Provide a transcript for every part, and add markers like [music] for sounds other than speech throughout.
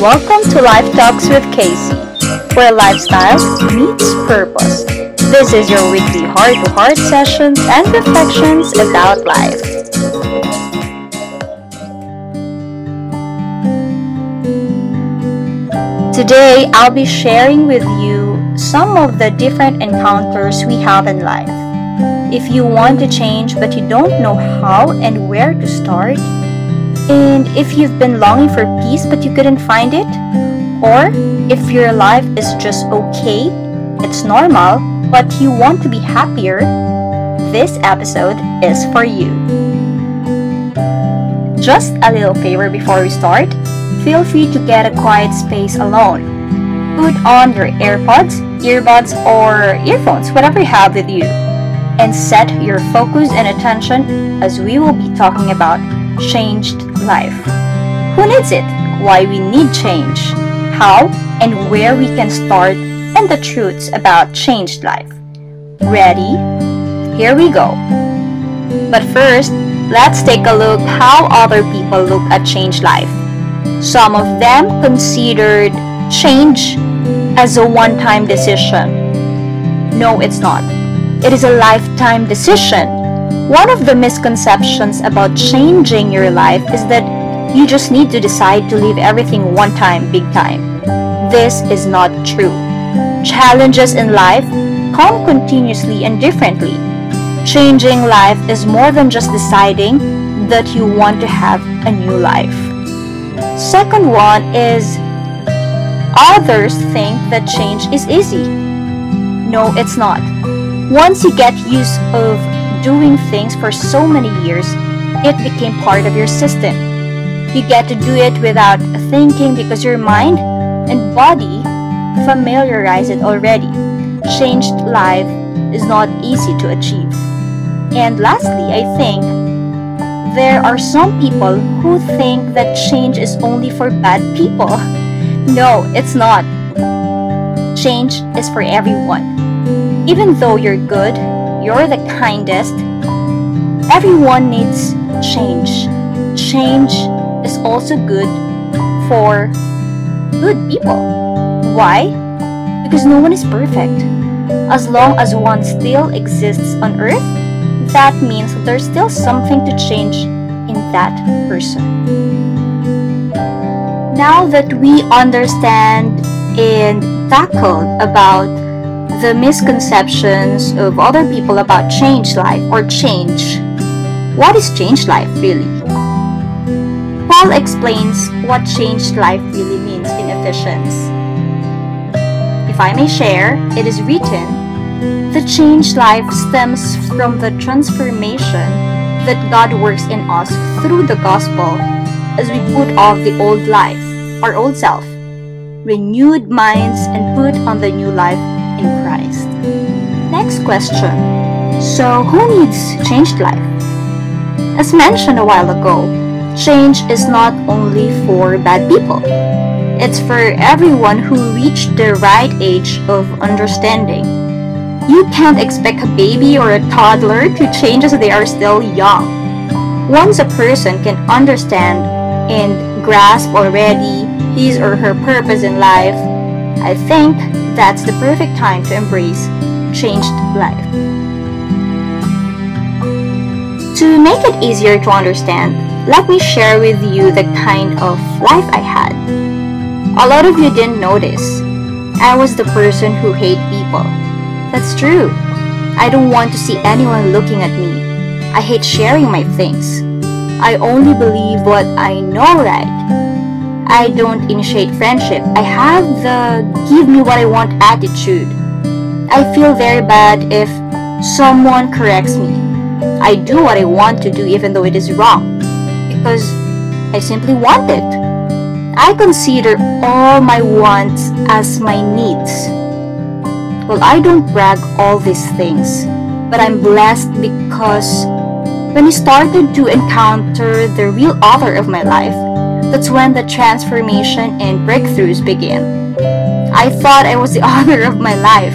Welcome to Life Talks with Casey, where lifestyle meets purpose. This is your weekly heart to heart sessions and reflections about life. Today, I'll be sharing with you some of the different encounters we have in life. If you want to change but you don't know how and where to start, and if you've been longing for peace but you couldn't find it, or if your life is just okay, it's normal, but you want to be happier, this episode is for you. Just a little favor before we start feel free to get a quiet space alone. Put on your AirPods, earbuds, or earphones, whatever you have with you, and set your focus and attention as we will be talking about changed life. Who needs it? Why we need change? How and where we can start and the truths about changed life. Ready? Here we go. But first, let's take a look how other people look at changed life. Some of them considered change as a one-time decision. No, it's not. It is a lifetime decision one of the misconceptions about changing your life is that you just need to decide to leave everything one time, big time. This is not true. Challenges in life come continuously and differently. Changing life is more than just deciding that you want to have a new life. Second one is others think that change is easy. No, it's not. Once you get used of doing things for so many years, it became part of your system. You get to do it without thinking because your mind and body familiarize it already. Changed life is not easy to achieve. And lastly, I think there are some people who think that change is only for bad people. [laughs] No, it's not. Change is for everyone. Even though you're good, you're the kindest. Everyone needs change. Change is also good for good people. Why? Because no one is perfect. As long as one still exists on earth, that means there's still something to change in that person. Now that we understand and tackled about the misconceptions of other people about change life or change. What is change life really? Paul explains what changed life really means in Ephesians. If I may share, it is written, the changed life stems from the transformation that God works in us through the gospel as we put off the old life, our old self, renewed minds, and put on the new life in Christ. Next question. So, who needs changed life? As mentioned a while ago, change is not only for bad people. It's for everyone who reached the right age of understanding. You can't expect a baby or a toddler to change as they are still young. Once a person can understand and grasp already his or her purpose in life, I think that's the perfect time to embrace changed life. To make it easier to understand, let me share with you the kind of life I had. A lot of you didn't notice. I was the person who hate people. That's true. I don't want to see anyone looking at me. I hate sharing my things. I only believe what I know right I don't initiate friendship. I have the give me what I want attitude. I feel very bad if someone corrects me. I do what I want to do even though it is wrong because I simply want it. I consider all my wants as my needs. Well, I don't brag all these things, but I'm blessed because when I started to encounter the real author of my life, that's when the transformation and breakthroughs begin. I thought I was the [laughs] author of my life,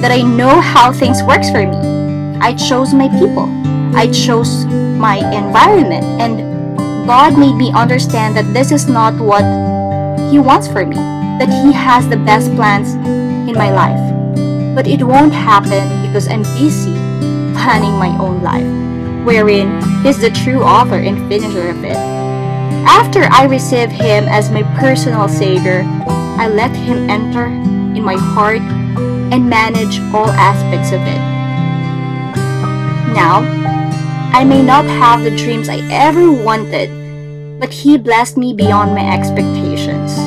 that I know how things works for me. I chose my people. I chose my environment and God made me understand that this is not what He wants for me, that He has the best plans in my life. But it won't happen because I'm busy planning my own life, wherein He's the true author and finisher of it. After I receive Him as my personal Savior, I let Him enter in my heart and manage all aspects of it. Now, I may not have the dreams I ever wanted, but He blessed me beyond my expectations.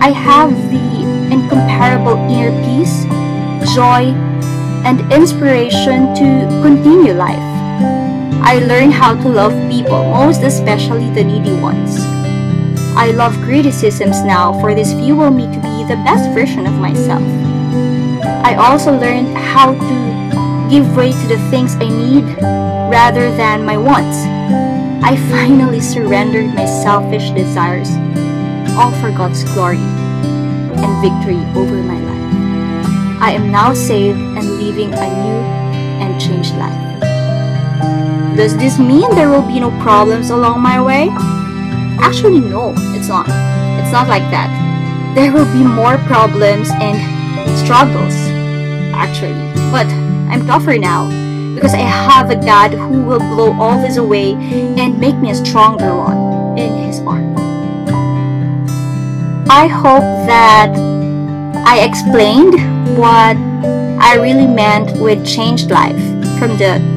I have the incomparable inner peace, joy, and inspiration to continue life. I learned how to love people, most especially the needy ones. I love criticisms now, for this fuel me to be the best version of myself. I also learned how to give way to the things I need rather than my wants. I finally surrendered my selfish desires, all for God's glory and victory over my life. I am now saved and living a new and changed life. Does this mean there will be no problems along my way? Actually, no, it's not. It's not like that. There will be more problems and struggles, actually. But I'm tougher now because I have a God who will blow all this away and make me a stronger one in His arm. I hope that I explained what I really meant with changed life from the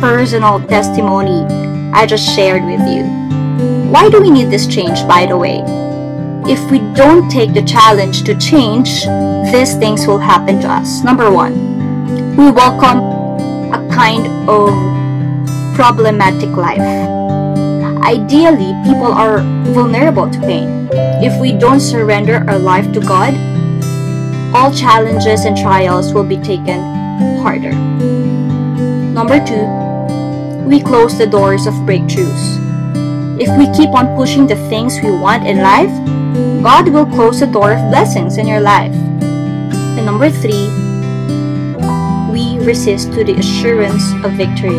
personal testimony I just shared with you. Why do we need this change, by the way? If we don't take the challenge to change, these things will happen to us. Number one, we welcome a kind of problematic life. Ideally, people are vulnerable to pain. If we don't surrender our life to God, all challenges and trials will be taken harder. Number two, we close the doors of breakthroughs. If we keep on pushing the things we want in life, God will close the door of blessings in your life. And number three, we resist to the assurance of victory.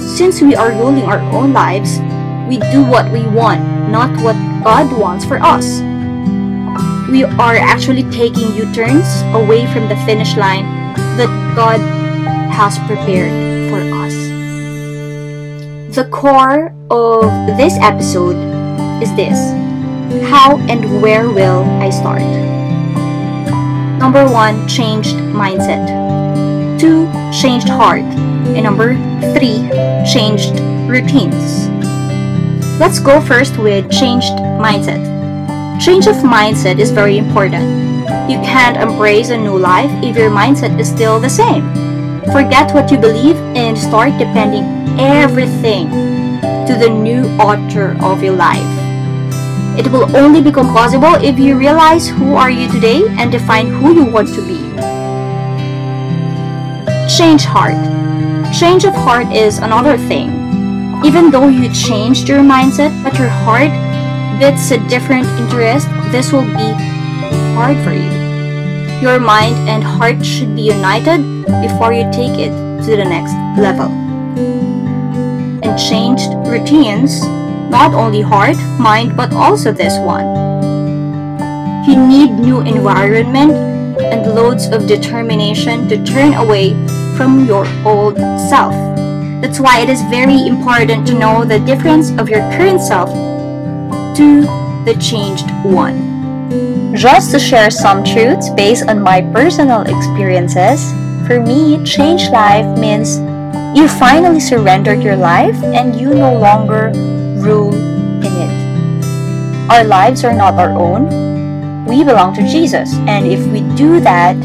Since we are ruling our own lives, we do what we want, not what God wants for us. We are actually taking U turns away from the finish line that God has prepared for us. The core of this episode is this How and where will I start? Number one, changed mindset. Two, changed heart. And number three, changed routines. Let's go first with changed mindset. Change of mindset is very important. You can't embrace a new life if your mindset is still the same. Forget what you believe and start depending everything to the new author of your life. It will only become possible if you realize who are you today and define who you want to be. Change heart. Change of heart is another thing. Even though you changed your mindset, but your heart beats a different interest, this will be hard for you. Your mind and heart should be united before you take it to the next level and changed routines, not only heart, mind, but also this one. You need new environment and loads of determination to turn away from your old self. That's why it is very important to know the difference of your current self to the changed one. Just to share some truths based on my personal experiences, for me, change life means you finally surrendered your life and you no longer rule in it. Our lives are not our own. We belong to Jesus. And if we do that,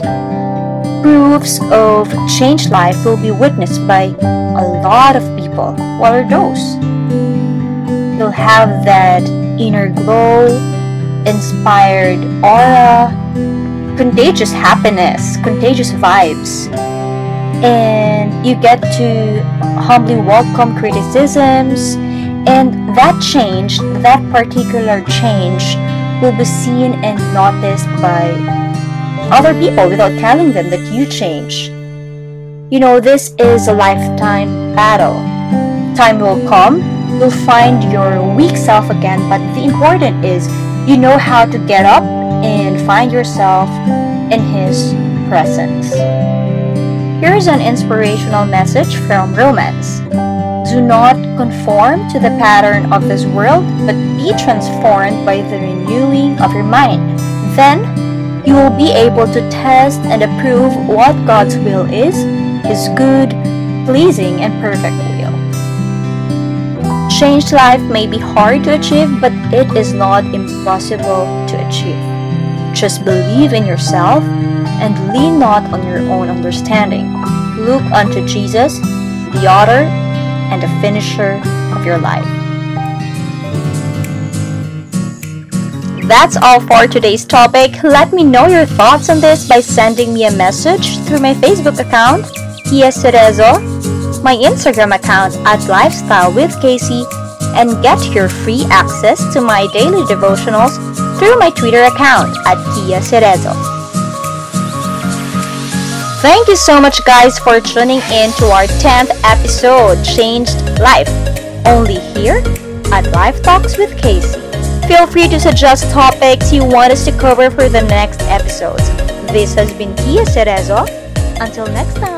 proofs of changed life will be witnessed by a lot of people. What are those? You'll have that inner glow, inspired aura, contagious happiness, contagious vibes. And you get to humbly welcome criticisms. And that change that particular change will be seen and noticed by other people without telling them that you change. You know this is a lifetime battle. Time will come you'll find your weak self again but the important is you know how to get up and find yourself in His presence. Here's an inspirational message from Romans. Do not conform to the pattern of this world, but be transformed by the renewing of your mind. Then you will be able to test and approve what God's will is, His good, pleasing, and perfect. Changed life may be hard to achieve, but it is not impossible to achieve. Just believe in yourself and lean not on your own understanding. Look unto Jesus, the author and the finisher of your life. That's all for today's topic. Let me know your thoughts on this by sending me a message through my Facebook account, Kia Cerezo, my Instagram account at Lifestyle with Casey, and get your free access to my daily devotionals through my Twitter account at Kia Cerezo. Thank you so much, guys, for tuning in to our 10th episode, Changed Life, only here at Life Talks with Casey. Feel free to suggest topics you want us to cover for the next episodes. This has been Kia Cerezo. Until next time.